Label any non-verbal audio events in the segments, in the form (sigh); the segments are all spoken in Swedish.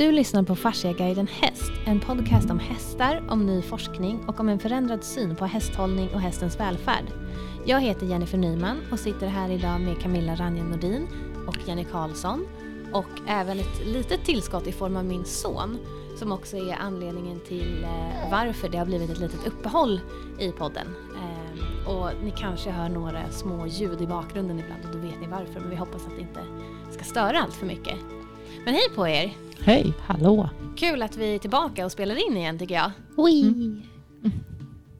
Du lyssnar på Fasciaguiden Häst, en podcast om hästar, om ny forskning och om en förändrad syn på hästhållning och hästens välfärd. Jag heter Jennifer Nyman och sitter här idag med Camilla Ranje Nordin och Jenny Karlsson och även ett litet tillskott i form av min son som också är anledningen till eh, varför det har blivit ett litet uppehåll i podden. Eh, och ni kanske hör några små ljud i bakgrunden ibland och då vet ni varför men vi hoppas att det inte ska störa allt för mycket. Men hej på er! Hej, hallå! Kul att vi är tillbaka och spelar in igen tycker jag. Oui. Mm.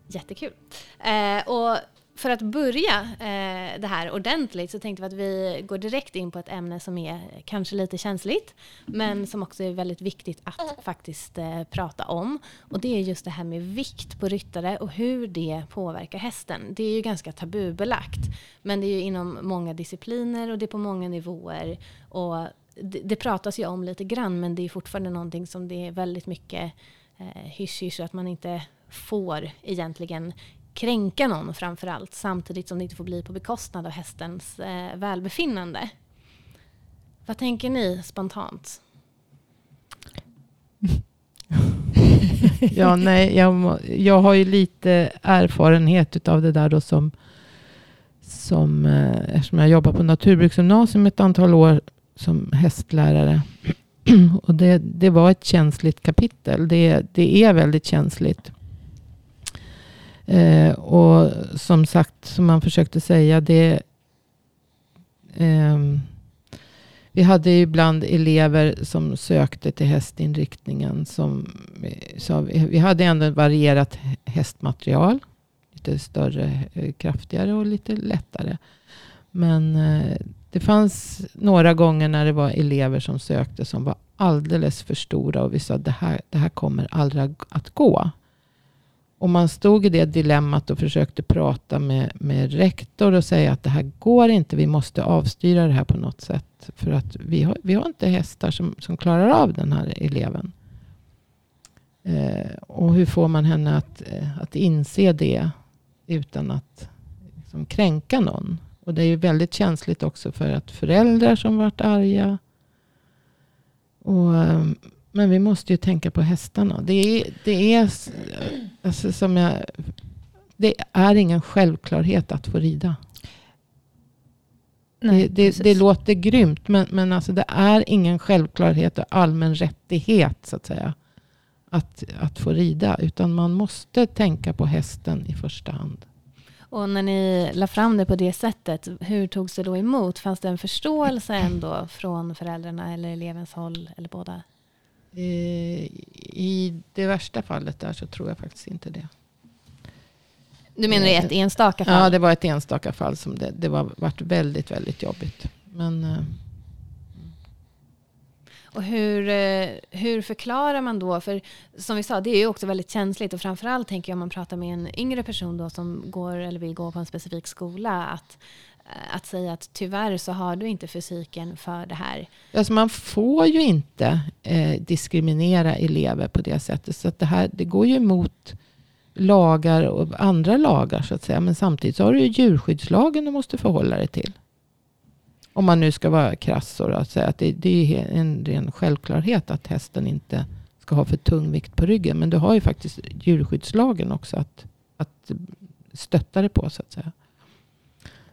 Jättekul. Eh, och för att börja eh, det här ordentligt så tänkte vi att vi går direkt in på ett ämne som är kanske lite känsligt, men som också är väldigt viktigt att faktiskt eh, prata om. Och det är just det här med vikt på ryttare och hur det påverkar hästen. Det är ju ganska tabubelagt, men det är ju inom många discipliner och det är på många nivåer. Och det, det pratas ju om lite grann, men det är fortfarande någonting som det är väldigt mycket eh, hysch-hysch, att man inte får egentligen kränka någon framför allt, samtidigt som det inte får bli på bekostnad av hästens eh, välbefinnande. Vad tänker ni spontant? (laughs) ja, nej, jag, jag har ju lite erfarenhet av det där då som, som eh, eftersom jag jobbar på naturbruksgymnasium ett antal år som hästlärare. (clears throat) Och det, det var ett känsligt kapitel. Det, det är väldigt känsligt. Eh, och som sagt, som man försökte säga, det... Eh, vi hade ibland elever som sökte till hästinriktningen. Som, eh, så vi, vi hade ändå varierat hästmaterial. Lite större, eh, kraftigare och lite lättare. Men eh, det fanns några gånger när det var elever som sökte som var alldeles för stora. Och vi sa det här, det här kommer aldrig att gå. Och man stod i det dilemmat och försökte prata med, med rektor och säga att det här går inte. Vi måste avstyra det här på något sätt. För att vi har, vi har inte hästar som, som klarar av den här eleven. Eh, och hur får man henne att, eh, att inse det utan att liksom, kränka någon? Och det är ju väldigt känsligt också för att föräldrar som varit arga. Och, eh, men vi måste ju tänka på hästarna. Det är, det är, alltså som jag, det är ingen självklarhet att få rida. Nej, det, det, det, låter grymt, men, men alltså det är ingen självklarhet och allmän rättighet så att säga. Att, att få rida. Utan man måste tänka på hästen i första hand. Och när ni la fram det på det sättet, hur togs det då emot? Fanns det en förståelse ändå från föräldrarna eller elevens håll eller båda? I det värsta fallet där så tror jag faktiskt inte det. Du menar i ett enstaka fall? Ja, det var ett enstaka fall som det, det var varit väldigt, väldigt jobbigt. Men, eh, och hur, eh, hur förklarar man då? För som vi sa, det är ju också väldigt känsligt. Och framförallt tänker jag om man pratar med en yngre person då som går eller vill gå på en specifik skola. Att, eh, att säga att tyvärr så har du inte fysiken för det här. Alltså man får ju inte eh, diskriminera elever på det sättet. Så att det, här, det går ju emot lagar och andra lagar så att säga. Men samtidigt så har du ju djurskyddslagen du måste förhålla dig till. Om man nu ska vara krass och säga att det, det, är en ren självklarhet att hästen inte ska ha för tung vikt på ryggen. Men du har ju faktiskt djurskyddslagen också att, att stötta det på så att säga.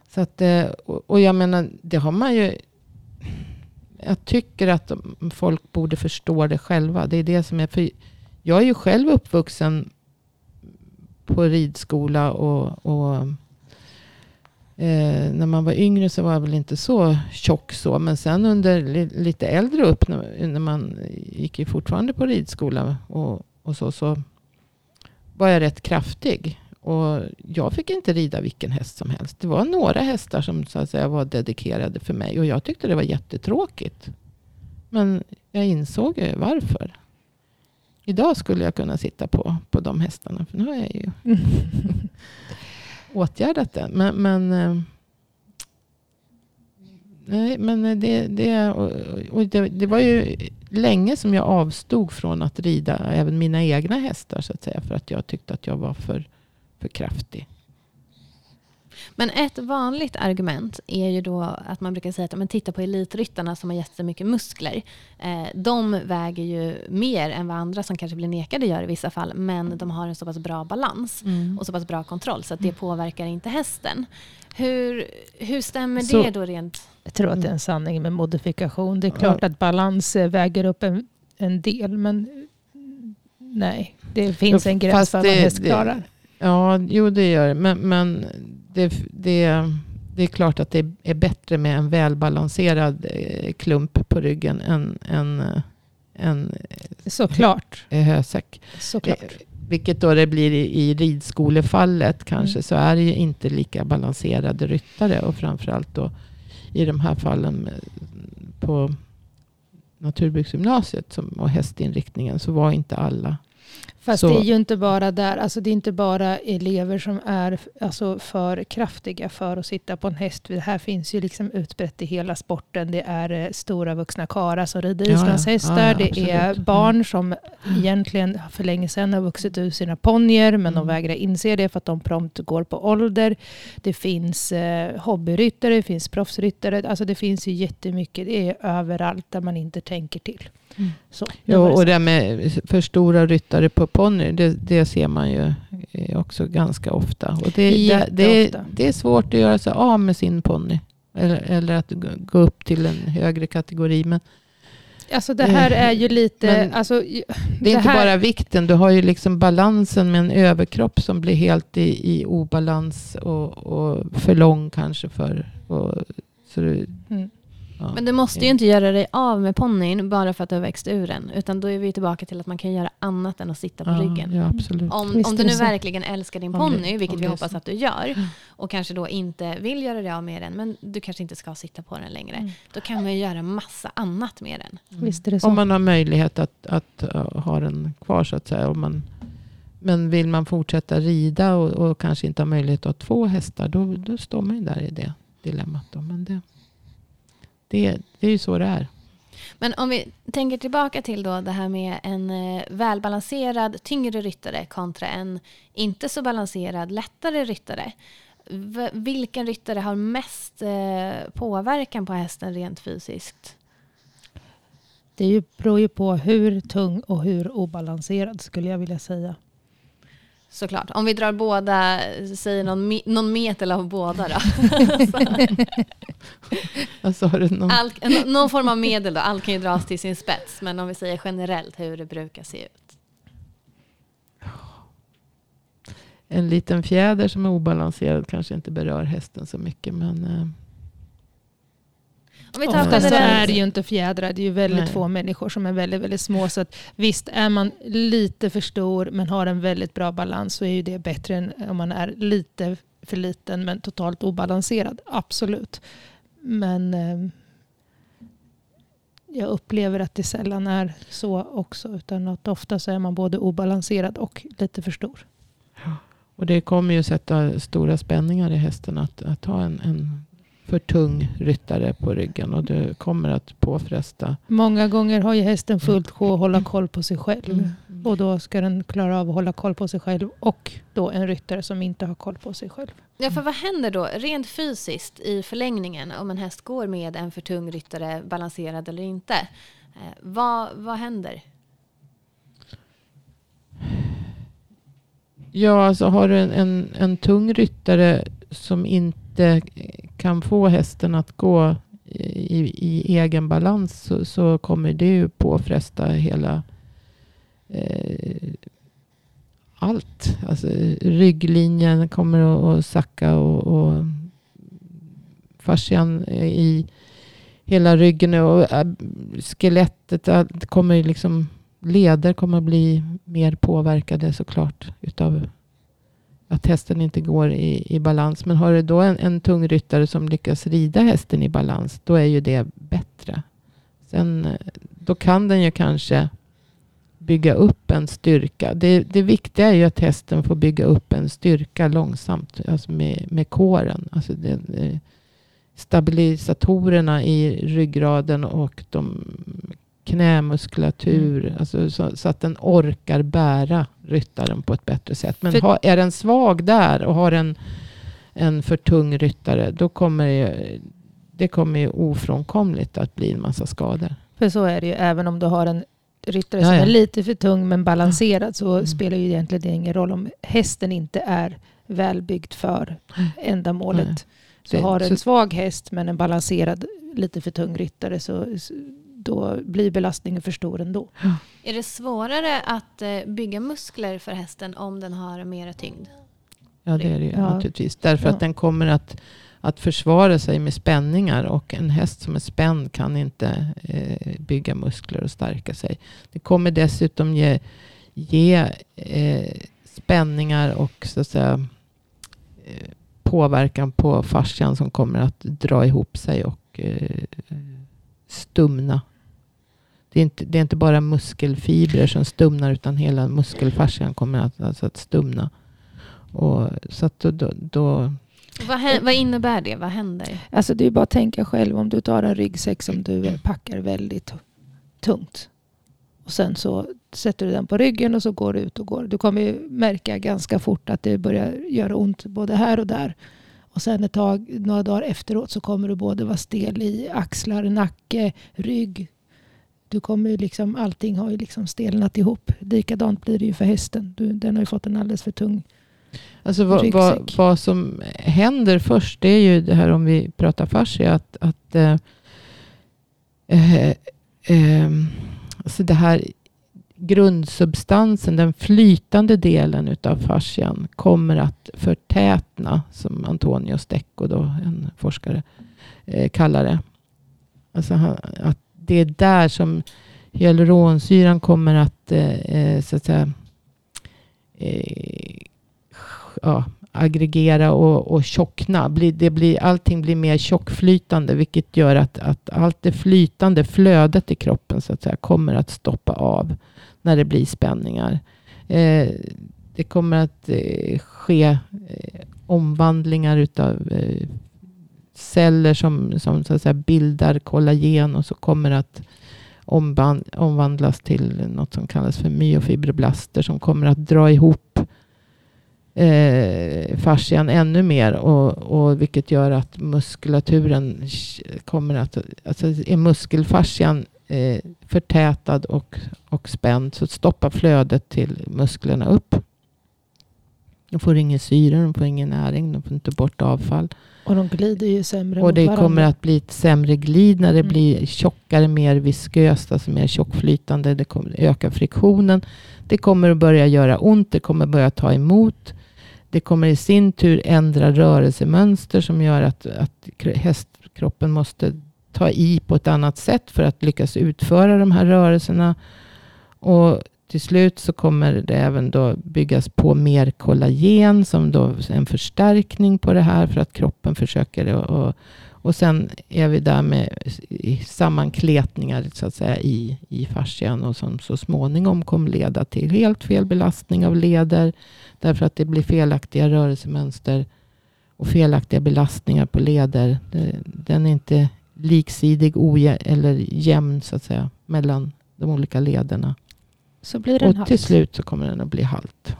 Så att, eh, och jag menar, det har man ju... Jag tycker att folk borde förstå det själva. Det är det som är... För jag är ju själv uppvuxen på ridskola och, och Eh, när man var yngre så var jag väl inte så tjock så. Men sen under li, lite äldre upp, när, när, man gick ju fortfarande på ridskola och, och så, så var jag rätt kraftig. Och jag fick inte rida vilken häst som helst. Det var några hästar som så att säga var dedikerade för mig. Och jag tyckte det var jättetråkigt. Men jag insåg ju varför. Idag skulle jag kunna sitta på, på de hästarna. För nu har jag ju (laughs) åtgärdat det. Men, men, eh, nej, men eh, det, det, och det, det, var ju länge som jag avstod från att rida även mina egna hästar. så att säga. För att jag tyckte att jag var för, för kraftig. Men ett vanligt argument är ju då att man brukar säga att men titta på elitryttarna som har jättemycket muskler. Eh, de väger ju mer än vad andra som kanske blir nekade gör i vissa fall. Men de har en så pass bra balans Mm. och så pass bra kontroll så att det påverkar inte hästen. Hur, hur stämmer Så- det då rent? Jag tror att det är en sanning med modifikation. Det är klart att balans eh, väger upp en, en del, men mm, nej, det finns en gräns för vad en det- häst klarar. Ja, jo det gör det. Men, men det, det, det är klart att det är bättre med en välbalanserad eh, klump på ryggen än en, eh, en Såklart. (laughs) eh, hösäck. Såklart. Vilket då det blir i, i ridskolefallet kanske. Mm. Så är det ju inte lika balanserade ryttare. Och framförallt då i de här fallen på naturbruksgymnasiet som, och hästinriktningen så var inte alla. Fast Så- det är ju inte bara där. Alltså det är inte bara elever som är alltså för kraftiga för att sitta på en häst. Det här finns ju liksom utbrett i hela sporten. Det är eh, stora vuxna karlar som rider Ja, islandshästar. Ja, ja, det är absolut. barn som egentligen för länge sedan har vuxit ur sina ponnyer. Men de Mm. vägrar inse det för att de prompt går på ålder. Det finns eh, hobbyryttare, det finns proffsryttare. Alltså det finns ju jättemycket. Det är överallt där man inte tänker till. Mm. Så, Ja, och det med för stora ryttare på ponny, det, det ser man ju eh, också ganska ofta. Och det, det, det, det är svårt att göra sig av med sin ponny. Eller, eller att gå- upp till en högre kategori. Men Alltså det här är ju lite... Men alltså, det är inte här- bara vikten. Du har ju liksom balansen med en överkropp som blir helt i, i obalans och, och för lång kanske för... Och, så det, Mm. Ja. Men du måste ju inte göra dig av med ponnyn bara för att du har växt ur den. Utan då är vi tillbaka till att man kan göra annat än att sitta på ja, ryggen. Ja, absolut. Om, Visst om du nu så. verkligen älskar din ponny, vilket vi hoppas att du gör, och kanske då inte vill göra dig av med den, men du kanske inte ska sitta på den längre, Mm. då kan man ju göra massa annat med den. Visst är det så. Om man har möjlighet att, att uh, ha den kvar så att säga. Om man, men vill man fortsätta rida och, och kanske inte har möjlighet att ha två hästar. Då, då står man ju där i det dilemmat. Då. Men det, det, det är ju så det är. Men om vi tänker tillbaka till då det här med en eh, välbalanserad tyngre ryttare kontra en inte så balanserad lättare ryttare. Vilken ryttare har mest eh, påverkan på hästen rent fysiskt? Det är ju, beror ju på hur tung och hur obalanserad skulle jag vilja säga. Såklart. Om vi drar båda, säger någon, me- någon meter av båda då. (laughs) Alltså, har du någon, Allt, nå- någon form av medel då. Allt kan ju dras till sin spets. Men om vi säger generellt hur det brukar se ut. en liten fjäder som är obalanserad kanske inte berör hästen så mycket. Men eh, Om vi tar Ofta så är det ju inte fjädrar. Det är ju väldigt Nej. få människor som är väldigt, väldigt små. Så att, visst, är man lite för stor men har en väldigt bra balans så är ju det bättre än om man är lite för liten men totalt obalanserad. Absolut. Men eh, jag upplever att det sällan är så också. Utan att ofta så är man både obalanserad och lite för stor. Och det kommer ju sätta stora spänningar i hästen att, att ha en, en för tung ryttare på ryggen. Och det kommer att påfresta. Många gånger har ju hästen fullt sjå att hålla koll på sig själv. Mm. Och då ska den klara av att hålla koll på sig själv. Och då en ryttare som inte har koll på sig själv. Ja, för vad händer då rent fysiskt i förlängningen om en häst går med en för tung ryttare, balanserad eller inte? Eh, vad, vad händer? Ja, alltså har du en, en, en tung ryttare som inte kan få hästen att gå i, i egen balans så, så kommer det ju påfresta hela eh, allt. Alltså, rygglinjen kommer att, att sacka och, och fascian i hela ryggen och äh, skelettet. kommer ju liksom leder kommer att bli mer påverkade såklart utav att hästen inte går i, i balans. Men har du då en, en tung ryttare som lyckas rida hästen i balans, då är ju det bättre. Sen, eh, då kan den ju kanske bygga upp en styrka. Det, det viktiga är ju att hästen får bygga upp en styrka långsamt, alltså med, med kåren. Alltså det, eh, stabilisatorerna i ryggraden och de knämuskulatur. Alltså så, så att den orkar bära ryttaren på ett bättre sätt. Men För- har, är den svag där och har en, en för tung ryttare. Då kommer det, det kommer ju ofrånkomligt att bli en massa skador. För så är det ju. Även om du har en ryttare Ja, som är lite för tung men balanserad så Mm. spelar ju egentligen det ingen roll om hästen inte är välbyggd för ändamålet. Nej. Så har du en svag häst men en balanserad, lite för tung ryttare så då blir belastningen för stor ändå. Är det svårare att eh, bygga muskler för hästen om den har mera tyngd? Ja, det är det ju Ja. naturligtvis. Därför Ja. att den kommer att, att försvara sig med spänningar. Och en häst som är spänd kan inte eh, bygga muskler och stärka sig. Det kommer dessutom ge, ge eh, spänningar och så att säga, eh, påverkan på fascian som kommer att dra ihop sig och eh, stumna. Det är, inte, det är inte bara muskelfibrer som stumnar utan hela muskelfascian kommer att, alltså att stumna. Och, så att då, då, då, Vad, hä- vad innebär det? Vad händer? Alltså det är bara att tänka själv om du tar en ryggsäck som du packar väldigt tungt. Och sen så sätter du den på ryggen och så går du ut och går. Du kommer ju märka ganska fort att det börjar göra ont både här och där. Och sen ett tag, några dagar efteråt så kommer du både vara stel i axlar, nacke, rygg. Du kommer ju liksom, allting har ju liksom stelnat ihop. Likadant blir det ju för hästen. Du, den har ju fått en alldeles för tung. alltså vad, vad, vad som händer först det är ju det här om vi pratar fascia. Att, att eh, eh, eh, alltså det här grundsubstansen, den flytande delen utav fascian kommer att förtätna, som Antonio Stecco, då, en forskare, eh, kallar det. Alltså att det är där som hyaluronsyran kommer att, eh, eh, så att säga, eh, ja, aggregera och, och tjockna. Det blir, allting blir mer tjockflytande vilket gör att, att allt det flytande flödet i kroppen så att säga, kommer att stoppa av när det blir spänningar. Eh, det kommer att eh, ske eh, omvandlingar utav eh, celler som, som så att säga, bildar kollagen och så kommer att omvandlas till något som kallas för myofibroblaster som kommer att dra ihop eh, fascian ännu mer och, och vilket gör att muskulaturen kommer att, alltså är muskelfascian eh, förtätad och, och spänd så stoppar flödet till musklerna upp. De får ingen syre, de får ingen näring, de får inte bort avfall. Och de glider ju sämre Och det varandra. kommer att bli ett sämre glid när det Mm. blir tjockare, mer visköst, alltså mer tjockflytande. Det kommer öka friktionen. Det kommer att börja göra ont, det kommer börja ta emot. Det kommer i sin tur ändra rörelsemönster som gör att, att kr- hästkroppen måste ta i på ett annat sätt för att lyckas utföra de här rörelserna. Och till slut så kommer det även då byggas på mer kollagen som då är en förstärkning på det här för att kroppen försöker det. Och, och sen är vi där med sammankletningar så att säga i, i fascian och som så småningom kommer leda till helt fel belastning av leder därför att det blir felaktiga rörelsemönster och felaktiga belastningar på leder. Den är inte liksidig oje- eller jämn så att säga mellan de olika lederna. Så blir det en Och till halt. slut så kommer den att bli halt.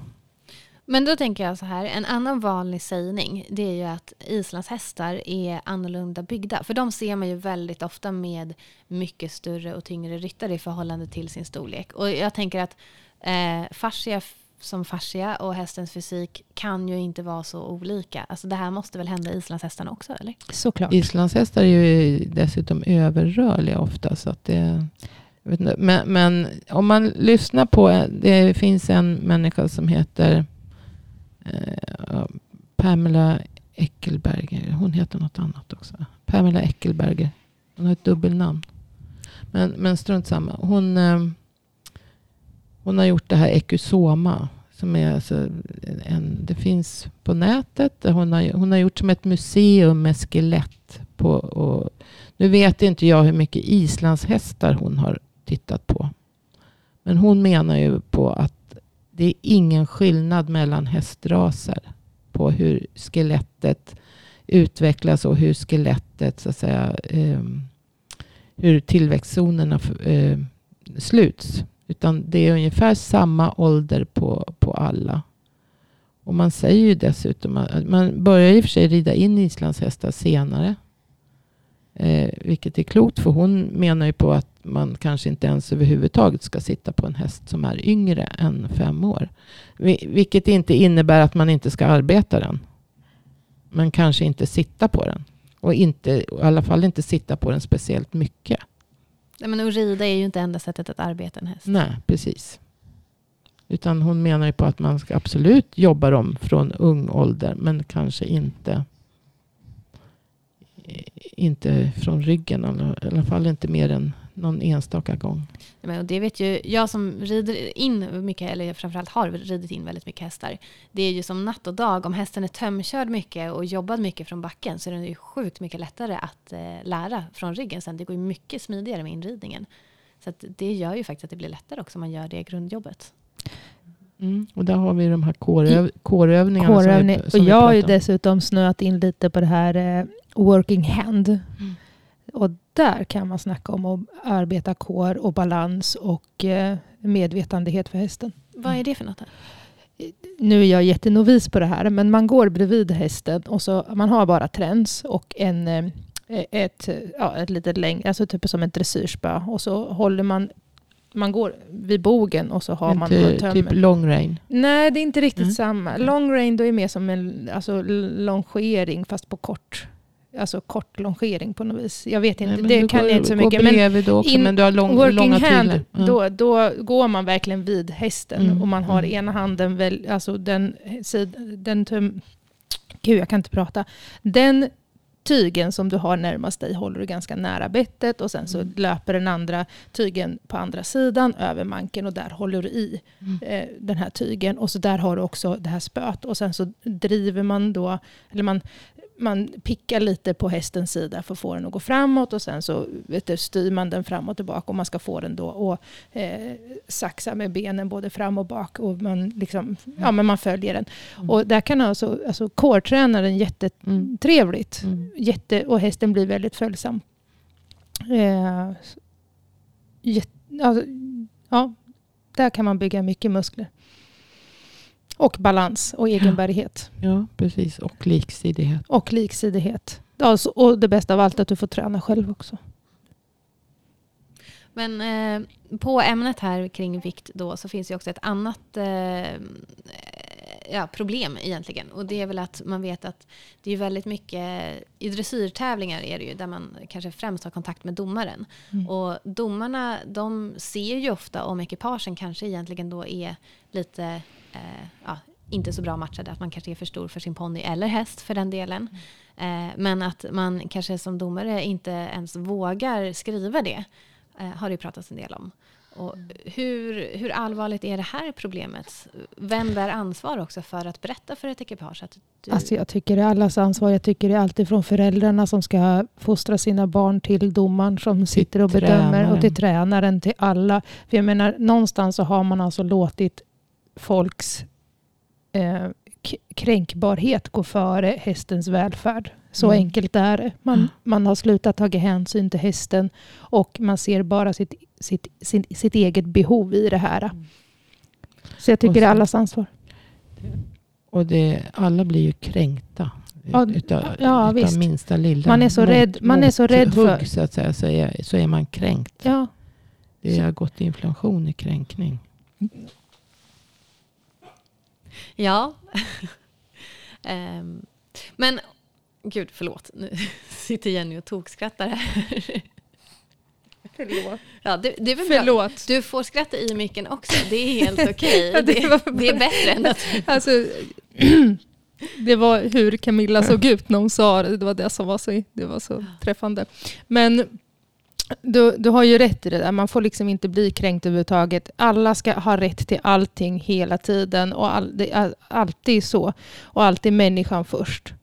Men då tänker jag så här, en annan vanlig sägning det är ju att islandshästar är annorlunda byggda. För de ser man ju väldigt ofta med mycket större och tyngre ryttare i förhållande till sin storlek. Och jag tänker att eh, fascia som fascia och hästens fysik kan ju inte vara så olika. Alltså det här måste väl hända islandshästarna också, eller? Såklart. Islandshästar är ju dessutom överrörliga ofta. Så att det, inte, men, men om man lyssnar på, det finns en människa som heter eh, Pamela Eckelberger. Hon heter något annat också. Pamela Eckelberger. Hon har ett dubbelnamn. Men, men strunt samma. Hon, eh, hon har gjort det här Ecusoma. Som är alltså en, det finns på nätet. Hon har, hon har gjort som ett museum med skelett. På, och, nu vet inte jag hur mycket islandshästar hon har tittat på. Men hon menar ju på att det är ingen skillnad mellan hästraser. På hur skelettet utvecklas och hur skelettet så att säga eh, hur tillväxtzonerna eh, sluts. Utan det är ungefär samma ålder på, på alla. Och man säger ju dessutom att man börjar i och för sig rida in islandshästar senare. Eh, vilket är klokt för hon menar ju på att man kanske inte ens överhuvudtaget ska sitta på en häst som är yngre än fem år. Vilket inte innebär att man inte ska arbeta den. Men kanske inte sitta på den. Och inte, i alla fall inte sitta på den speciellt mycket. Nej, men att rida är ju inte enda sättet att arbeta en häst. Nej, precis. Utan hon menar ju på att man ska absolut jobba dem från ung ålder. Men kanske inte, inte från ryggen. I alla fall inte mer än någon enstaka gång. Men det vet ju jag som rider in mycket, eller framförallt har ridit in väldigt mycket hästar. Det är ju som natt och dag. Om hästen är tömkörd mycket och jobbad mycket från backen så är det ju sjukt mycket lättare att eh, lära från ryggen sen. Det går ju mycket smidigare med inridningen. Så det gör ju faktiskt att det blir lättare också om man gör det grundjobbet. Mm. Och där har vi de här kåröv kårövningarna. Kårövning. Som vi, som och jag har ju dessutom snöat in lite på det här eh, working hand. Mm. Och där kan man snacka om att arbeta kår och balans och eh, medvetandehet för hästen. Vad är det för något? Här? Nu är jag jättenovis på det här, men man går bredvid hästen och så man har bara träns och en, eh, ett, ja, ett litet längd, alltså typ som ett dressyrspö. Och så håller man man går vid bogen och så har inte man tömmer. Typ long rain? Nej, det är inte riktigt mm. samma. Long rain då är mer som en alltså, longering fast på kort alltså kort longering på något vis. Jag vet inte, Nej, det kan går, jag inte så mycket. Men, då också, in, men du har lång, working långa hand, ja. då, då går man verkligen vid hästen mm. och man har mm. ena handen, väl, alltså den, den, den gud jag kan inte prata, den tygen som du har närmast dig håller du ganska nära bettet och sen så mm. löper den andra tygen på andra sidan över manken och där håller du i mm. eh, den här tygen. Och så där har du också det här spöet och sen så driver man då, eller man man pickar lite på hästens sida för att få den att gå framåt och sen så vet du, styr man den fram och tillbaka och man ska få den då att eh, saxa med benen både fram och bak och man, liksom, ja, men man följer den. Mm. Och där kan alltså, alltså kårtränaren jättetrevligt mm. jätte, och hästen blir väldigt följsam. Eh, jätte, alltså, ja, där kan man bygga mycket muskler. Och balans och egenbärighet. Ja, ja precis. Och liksidighet. Och liksidighet. Alltså, och det bästa av allt att du får träna själv också. Men eh, på ämnet här kring vikt då så finns det också ett annat eh, ja, problem egentligen. Och det är väl att man vet att det är väldigt mycket i dressyrtävlingar är det ju där man kanske främst har kontakt med domaren. Mm. Och domarna de ser ju ofta om ekipagen kanske egentligen då är lite ja, inte så bra matchade, att man kanske är för stor för sin ponny eller häst för den delen. Mm. Eh, men att man kanske som domare inte ens vågar skriva det eh, har det pratats en del om. Och hur, hur allvarligt är det här problemet? Vem bär ansvar också för att berätta för ett ekipage? Att du... alltså jag tycker det är allas ansvar. Jag tycker det är alltid från föräldrarna som ska fostra sina barn till domaren som sitter och bedömer tränaren. och till tränaren, till alla. För jag menar, någonstans så har man alltså låtit folks eh, kränkbarhet gå före hästens välfärd. Så mm. enkelt är det. Man, mm. man har slutat ta hänsyn till hästen och man ser bara sitt, sitt, sitt, sitt eget behov i det här. Mm. Så jag tycker så, det är allas ansvar. Och det, alla blir ju kränkta. Ja, utav, ja, utav minsta lilla. Man är så mot, rädd, man är så rädd för... Hugg, så att säga, så är, så är man kränkt. Ja. Det har gått inflation i kränkning. Ja. um, (laughs) men, gud förlåt. Nu (laughs) sitter Jenny och tokskrattar här. Förlåt. Ja, det, det är väl Förlåt. Bra. Du får skratta i micken också. Det är helt (laughs) okej. Okay. det, det, är bättre än att... Alltså, (clears throat) det var hur Camilla såg ut när hon sa det. Det var det som var så, det var så träffande. Men du, du har ju rätt i det där. Man får liksom inte bli kränkt överhuvudtaget. Alla ska ha rätt till allting hela tiden. Och all, det är alltid så. Och alltid människan först.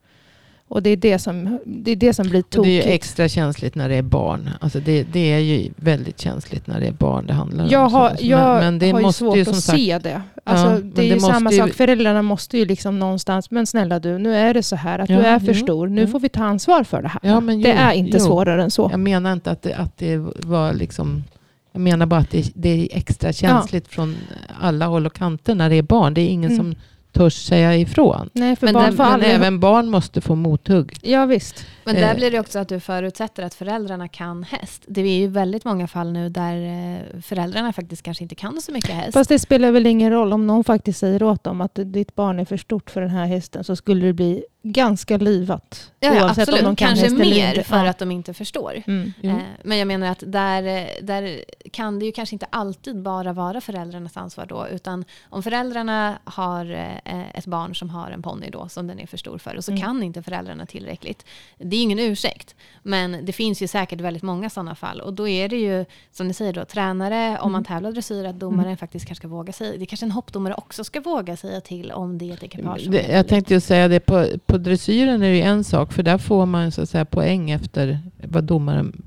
Och det är det som, det är det som blir tokigt. Och det är extra känsligt när det är barn. Alltså det, det är ju väldigt känsligt när det är barn det handlar jag om. Har, men, jag men det har ju svårt ju att sagt, se det. Alltså ja, det är ju samma ju, sak. Föräldrarna måste ju liksom någonstans, men snälla du, nu är det så här att ja, du är för jo, stor. Nu jo. får vi ta ansvar för det här. Ja, men det är inte svårare än så. Jag menar inte att det, att det var liksom jag menar bara att det, det är extra känsligt ja. från alla håll och kanter när det är barn. Det är ingen mm. som törs säga ifrån. Nej, för Men barn där- Men aldrig... även barn måste få mothugg. Ja, visst. Men där Eh. blir det också att du förutsätter att föräldrarna kan häst. Det är ju väldigt många fall nu där eh, föräldrarna faktiskt kanske inte kan så mycket häst. Fast det spelar väl ingen roll om någon faktiskt säger åt dem att ditt barn är för stort för den här hästen så skulle det bli ganska livat. ja, ja, absolut. om de kan kanske mer för Ja. att de inte förstår. Mm. Jo. Eh, Men jag menar att där, där kan det ju kanske inte alltid bara vara föräldrarnas ansvar då. Utan om föräldrarna har eh, ett barn som har en ponny då som den är för stor för och så Mm. kan inte föräldrarna tillräckligt. Det är ingen ursäkt. Men det finns ju säkert väldigt många sådana fall. Och då är det ju, som ni säger då, tränare, om man Mm. tävlar dressyr, att domaren faktiskt kanske ska våga sig. Det kanske en hoppdomare också ska våga säga till om det är ett ekipage Det, är jag tänkte ju säga det, på, på Alltså, dressyren är det ju en sak. För där får man så att säga poäng efter vad domaren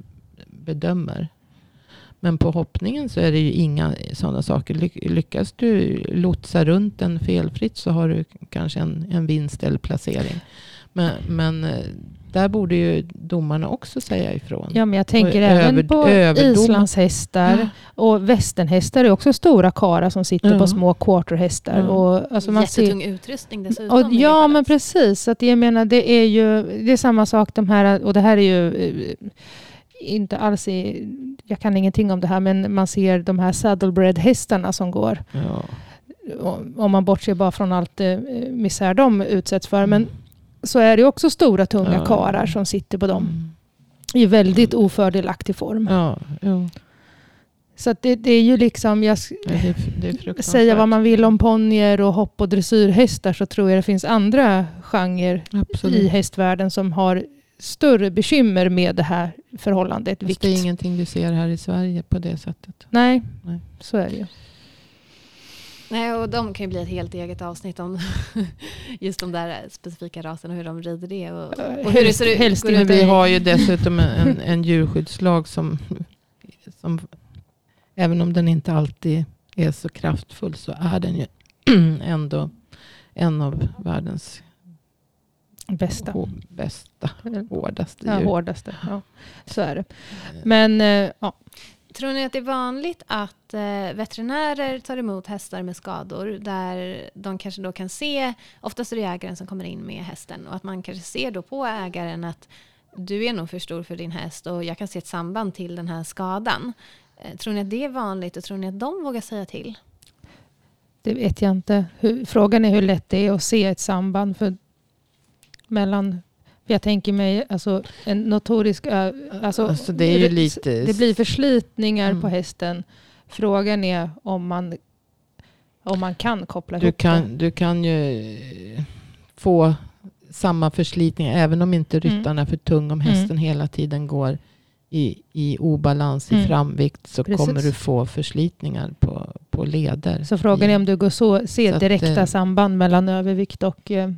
bedömer. Men på hoppningen så är det ju inga sådana saker. Lyckas du lotsa runt den felfritt så har du kanske en, en vinst eller placering. Men, men eh, där borde ju domarna också säga ifrån. Ja, men jag tänker Och även över- på överdom. islandshästar och västernhästar är också stora karar som sitter Ja. på små quarterhästar. Ja. Och, alltså man ser, Jättetung utrustning dessutom. och, ja, fallet. men precis. Att jag menar, det är ju det är samma sak de här, och det här är ju eh, inte alls i, jag kan ingenting om det här, men man ser de här saddlebred-hästarna som går. Ja. Om- Om man bortser bara från allt eh, misär de utsätts för. Men så är det också stora tunga Ja. karar som sitter på dem Mm. i väldigt ofördelaktig form. Ja, jo. Så det, det är ju liksom, jag Ja, det, säga vad man vill om ponnyer och hopp och dressyrhästar så tror jag det finns andra genrer Absolut. i hästvärlden som har större bekymmer med det här förhållandet Fast vikt. det är ingenting du ser här i Sverige på det sättet. Nej, Nej. så är det ju. Nej, och de kan ju bli ett helt eget avsnitt om (laughs) just de där specifika raserna och hur de rider det. Och, och hur det ser ut. Helst vi har ju dessutom en, en djurskyddslag som, som, även om den inte alltid är så kraftfull, så är den ju (clears throat) ändå en av världens Bästa. hå- bästa, hårdaste Ja, djur. hårdaste. Ja, så är det. Men eh, ja, Tror ni att det är vanligt att eh, veterinärer tar emot hästar med skador där de kanske då kan se, oftast är det ägaren som kommer in med hästen och att man kanske ser då på ägaren att du är nog för stor för din häst och jag kan se ett samband till den här skadan. Eh, tror ni att det är vanligt och tror ni att de vågar säga till? det vet jag inte. Hur, frågan är hur lätt det är att se ett samband för, mellan jag tänker mig alltså, en notorisk... Alltså, Alltså, det är ju lite... Det blir förslitningar Mm. på hästen. Frågan är om man, om man kan koppla du, ihop det. kan, du kan ju få samma förslitning även om inte Mm. ryttaren är för tung. Om hästen hela tiden går i, i obalans i Mm. framvikt så Precis. kommer du få förslitningar på, på leder. Så frågan är om du går så, ser Så att, direkta eh, samband mellan övervikt och... Eh,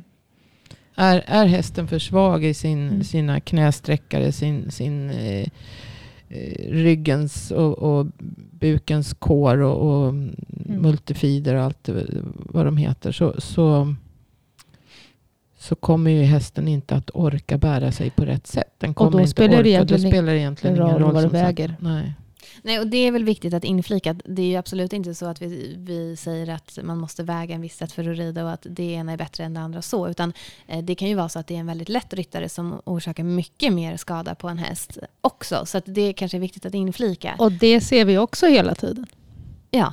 Är, är hästen för svag i sin, Mm. sina knästräckare, sin, sin eh, eh, ryggens och, och bukens kår och, och Mm. multifider och allt det- vad de heter. Så, så, så kommer ju hästen inte att orka bära sig på rätt sätt. Den kommer då inte spelar det orka. egentligen då spelar det egentligen ingen roll vad det sagt. väger. Nej. Nej, och det är väl viktigt att inflika att det är ju absolut inte så att vi, vi säger att man måste väga en viss sätt för att rida och att det ena är bättre än det andra så, utan eh, det kan ju vara så att det är en väldigt lätt ryttare som orsakar mycket mer skada på en häst också, så att det kanske är viktigt att inflika. och det ser vi också hela tiden. Ja.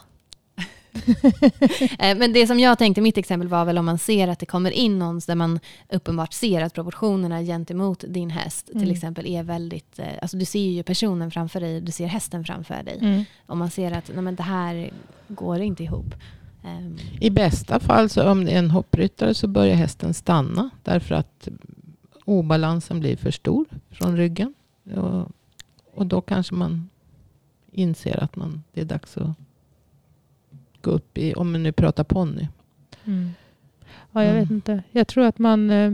(laughs) Eh, Men det som jag tänkte, mitt exempel var väl om man ser att det kommer in någon där man uppenbart ser att proportionerna gentemot din häst till Mm. exempel är väldigt, eh, alltså du ser ju personen framför dig, du ser hästen framför dig. Mm. Man ser att nej, men det här går inte ihop. Ehm, I bästa fall, så om det är en hoppryttare, så börjar hästen stanna. Därför att obalansen blir för stor från ryggen. Och, och då kanske man inser att man, det är dags att gå upp i, om man nu pratar ponny. Mm. Ja, jag Mm. vet inte. Jag tror att man, eh,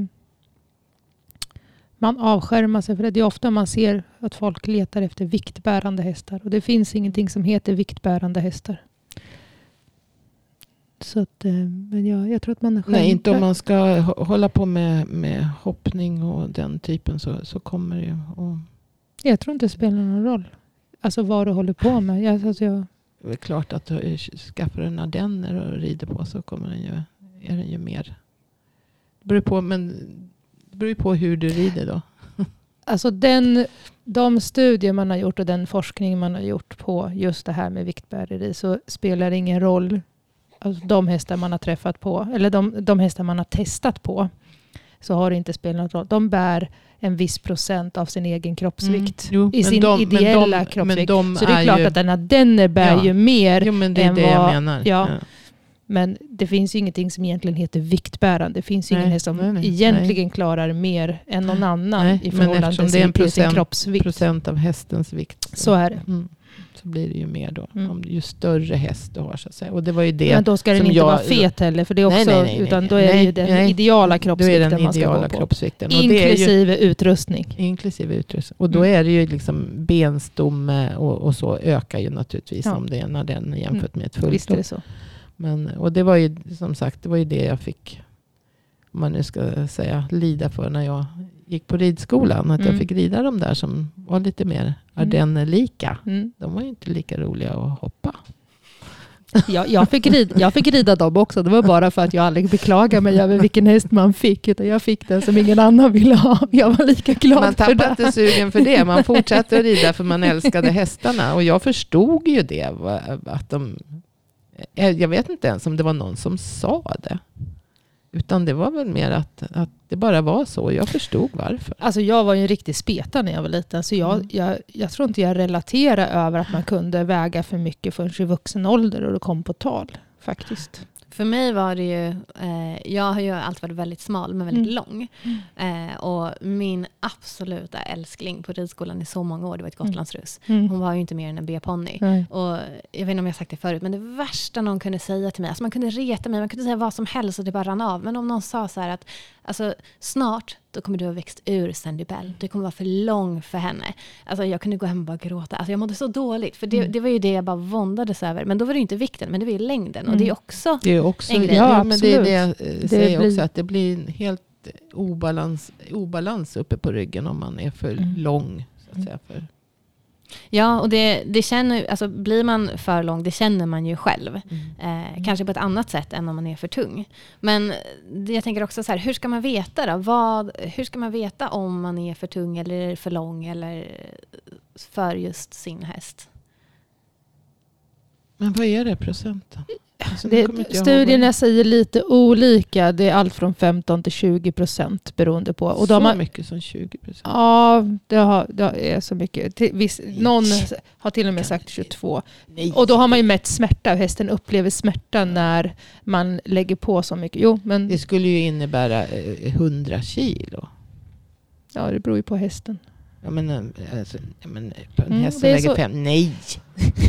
man avskärmar sig för det. Det är ofta man ser att folk letar efter viktbärande hästar. Och det finns ingenting som heter viktbärande hästar. Så att, eh, men jag, jag tror att man Nej, inte om man ska hå- hålla på med, med hoppning och den typen så, så kommer det ju. Och Jag tror inte det spelar någon roll. Alltså vad du håller på med. Jag, alltså jag, det är klart att du skaffar en ardenner och rider på så kommer den ju är den ju mer. Det beror på, men det beror ju på hur du rider då. (laughs) Alltså den, de studier man har gjort och den forskning man har gjort på just det här med viktbäreri så spelar det ingen roll. Alltså de hästar man har träffat på, eller de, de hästar man har testat på, så har det inte spelat någon roll. De bär en viss procent av sin egen kroppsvikt. Mm, jo, I sin de- men ideella de- kroppsvikt. Men de så det är, är klart ju, att den, den bär Ja. ju mer. Jo, men det är än det jag vad- menar. ja. Men det finns ju ingenting som egentligen heter viktbärande. Det finns ju Nej, ingen häst som nej, nej, egentligen klarar mer än någon annan Nej, i förhållande till det är en sin, till sin procent- kroppsvikt. Procent av hästens vikt. Så är det. Mm. Så blir det ju mer då. Mm. Om ju större häst du har så att säga. Och det var ju det. Men då ska den inte jag- vara fet heller. För det är också, Nej, nej, nej, utan då är det ju den ideala kroppsvikten den man ska gå på. är ju, Inklusive utrustning. inklusive utrustning. Och då Mm. är det ju liksom benstomme och, och så ökar ju naturligtvis Ja. om det är när den jämfört med ett fullt Visst är det så. Men, och det var ju som sagt det var ju det jag fick, om man nu ska säga, lida för när jag gick på ridskolan. Att jag Mm. fick rida de där som var lite mer ardennerlika. Mm. De var ju inte lika roliga att hoppa. Jag, jag, fick rida, jag fick rida dem också. Det var bara för att jag aldrig beklagade mig över vilken häst man fick. Utan jag fick den som ingen annan ville ha. Jag var lika glad Man för tappade det. inte sugen för det. Man fortsatte att rida för man älskade hästarna. Och jag förstod ju det. Att de, eh, jag vet inte ens om det var någon som sa det. Utan det var väl mer att, att det bara var så. Jag förstod varför. Alltså jag var ju en riktig speta när jag var liten. Så jag, Mm. jag, jag tror inte jag relaterar över att man kunde väga för mycket förrän i vuxen ålder och det kom på tal. Faktiskt. För mig var det ju, eh, jag har ju alltid varit väldigt smal men väldigt Mm. lång. Eh, och min absoluta älskling på ridskolan i så många år, det var ett Mm. gotlandsruss. Mm. Hon var ju inte mer än en B-ponny. Och jag vet inte om jag sagt det förut, men det värsta någon kunde säga till mig, alltså man kunde reta mig, man kunde säga vad som helst och det bara rann av. Men om någon sa så här att alltså, snart, då kommer du ha växt ur Sandy Bell. Du kommer vara för lång för henne. Alltså jag kunde gå hem och bara gråta. Alltså jag mådde så dåligt, för det, Mm. det var ju det jag bara våndades över. Men då var det inte vikten, men det var ju längden. Och det är Mm. också Det är också, En grej. ja, Ja, men det är det jag eh, Det säger blir- också. Att det blir en helt obalans, obalans uppe på ryggen om man är för Mm. lång. Så att Mm. säga, för, Ja, och det, det känner, alltså blir man för lång, det känner man ju själv. Mm. Eh, kanske på ett annat sätt än om man är för tung. Men det, jag tänker också så här, hur ska man veta då? Vad, hur ska man veta om man är för tung eller för lång eller för just sin häst? Men vad är det procenten? Alltså, Det, studierna säger lite olika. Det är allt från 15 till 20 procent beroende på. Och så har, mycket som 20 procent. ja, det, har, det är så mycket. Till, viss, någon har till och med sagt 22. Nej. Och då har man ju mätt smärta. Hästen upplever smärta när man lägger på så mycket. Jo, men Det skulle ju innebära eh, 100 kilo. ja, det beror ju på hästen. Ja, men, eh, alltså, men eh, på en Mm, häst som väger så- fem. Nej!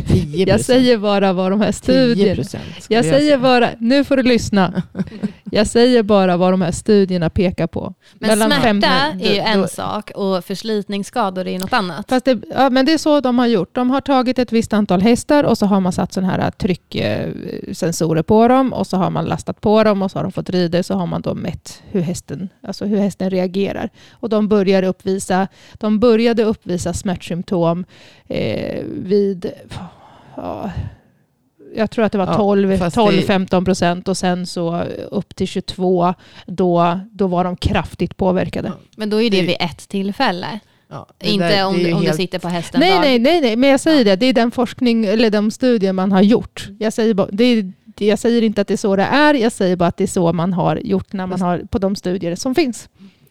10 Jag säger bara vad de här 10 studierna... procent. Jag säger bara, nu får du lyssna. (laughs) Jag säger bara vad de här studierna pekar på. Men Mellan smärta fem- är ju en då- sak och förslitningsskador är något annat. Fast det, ja, men det är så de har gjort. De har tagit ett visst antal hästar och så har man satt sådana här trycksensorer på dem och så har man lastat på dem och så har de fått rida så har man då mätt hur hästen, alltså hur hästen reagerar. Och de började uppvisa, de började uppvisa smärtsymptom eh, vid ja, jag tror att det var Ja, 12 fast det- 12-15 procent och sen så upp till 22 då, då var de kraftigt påverkade. Men då är det Det- vid ett tillfälle. Ja, Inte där- om, om du sitter på hästen Nej, dag. nej, nej, nej, men jag säger det. Det är den forskning eller de studier man har gjort. Jag säger, bara, det är, jag säger inte att det är så det är. Jag säger bara att det är så man har gjort när man har på de studier som finns.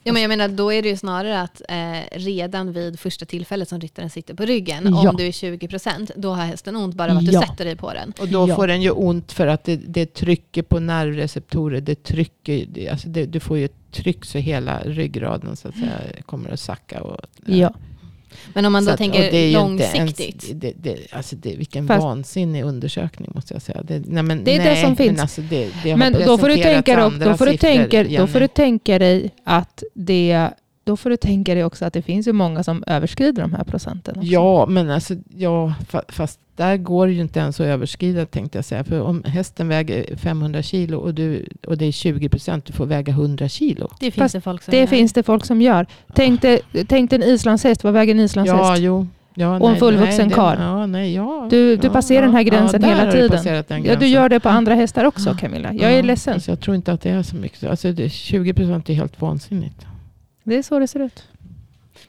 Ja, men jag menar, då är det ju snarare att eh, redan vid första tillfället som ryttaren sitter på ryggen, Ja. om du är 20%, då har hästen ont bara av att Ja. du sätter dig på den. Och då Ja. får den ju ont för att det, det trycker på nervreceptorer. Det trycker, det, alltså det, du får ju ett tryck så hela ryggraden så att säga, kommer att sacka. Och, Ja. Men om man då att- tänker det långsiktigt. Ens, det, det, alltså det, vilken Fast- vansinnig undersökning måste jag säga. Det, nej, men, Det är det nej, som men finns. Alltså det, det Men då får, du presenterats tänka, då, andra då, får du siffror, tänka, då Jenny. får du tänka dig att det då får du tänka dig också att det finns ju många som överskrider de här procenten. Också. Ja, men alltså, ja, fa- fast där går det ju inte ens att överskrida tänkte jag säga. För om hästen väger 500 kilo och, du, och det är 20 procent, du får väga 100 kilo. Det finns Fast det folk som Det gör. finns det folk som gör. Tänk dig, tänk dig en islandshäst. Vad väger en islandshäst? Ja, jo. Ja, Och en fullvuxen karl. Ja, nej, ja, Du- du ja, passerar ja, den här gränsen hela du tiden. du gränsen. gör det på andra hästar också Camilla. Jag är ledsen. Alltså, jag tror inte att det är så mycket. Alltså, det, 20 procent är helt vansinnigt. Det är så det ser ut.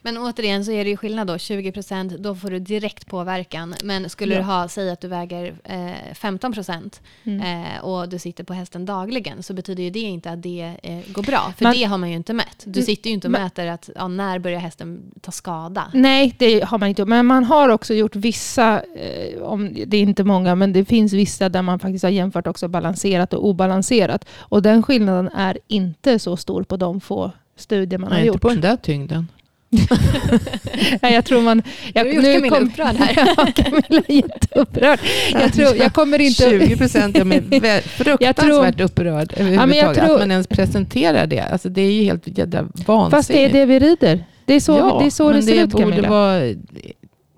Men återigen så är det ju skillnad då. 20 procent, då får du direkt påverkan. Men skulle Ja. du ha, säg att du väger eh, 15 procent Mm. eh, och du sitter på hästen dagligen så betyder ju det inte att det eh, går bra. För Man- det har man ju inte mätt. Du Mm, sitter ju inte och men- mäter att ja, när börjar hästen ta skada. Nej, det har man inte gjort. Men man har också gjort vissa, eh, om, det är inte många, men det finns vissa där man faktiskt har jämfört också balanserat och obalanserat. Och den skillnaden är inte så stor på de få studier man har Nej, inte gjort. på den där tyngden. (laughs) Nej, jag tror man... Du har gjort Camilla upprörd här. (laughs) ja, Camilla är jätteupprörd. Jag, tror, jag kommer inte... 20 procent, (laughs) jag är vä- fruktansvärt upprörd överhuvudtaget. jag tror- Att man ens presenterar det. Alltså, det är ju helt jädra vansinnigt. Fast det är det vi rider. Det är så, ja, det, är så det ser det ut borde Camilla. vara...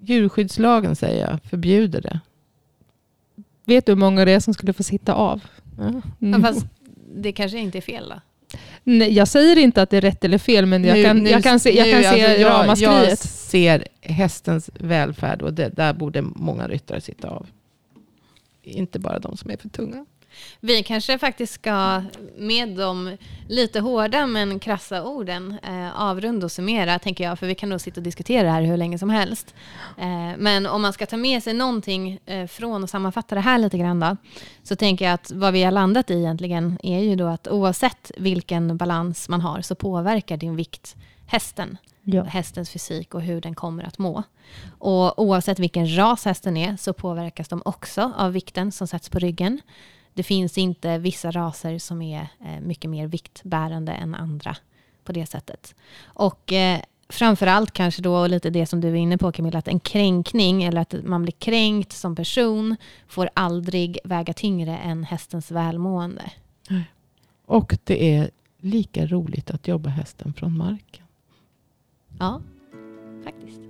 Djurskyddslagen säger jag, förbjuder det. Vet du hur många det är som skulle få sitta av? Ja. Mm. Ja, fast det kanske inte är fel då. Nej, jag säger inte att det är rätt eller fel, men jag Nu- kan, nu- jag kan se, jag nu, kan se alltså, jag, jag ramaskriet. ser hästens välfärd och det, där borde många ryttare sitta av. Inte bara de som är för tunga. Vi kanske faktiskt ska med de lite hårda men krassa orden eh, avrunda och summera, tänker jag, för vi kan nog sitta och diskutera det här hur länge som helst. Eh, men om man ska ta med sig någonting eh, från och sammanfatta det här lite grann då, så tänker jag att vad vi har landat i egentligen är ju då att oavsett vilken balans man har så påverkar din vikt hästen Ja. hästens fysik och hur den kommer att må. Och oavsett vilken ras hästen är så påverkas de också av vikten som sätts på ryggen. Det finns inte vissa raser som är eh, mycket mer viktbärande än andra på det sättet. Och eh, framförallt kanske då lite det som du är inne på Camilla, att en kränkning eller att man blir kränkt som person får aldrig väga tyngre än hästens välmående. Och det är lika roligt att jobba hästen från marken. Ja, faktiskt.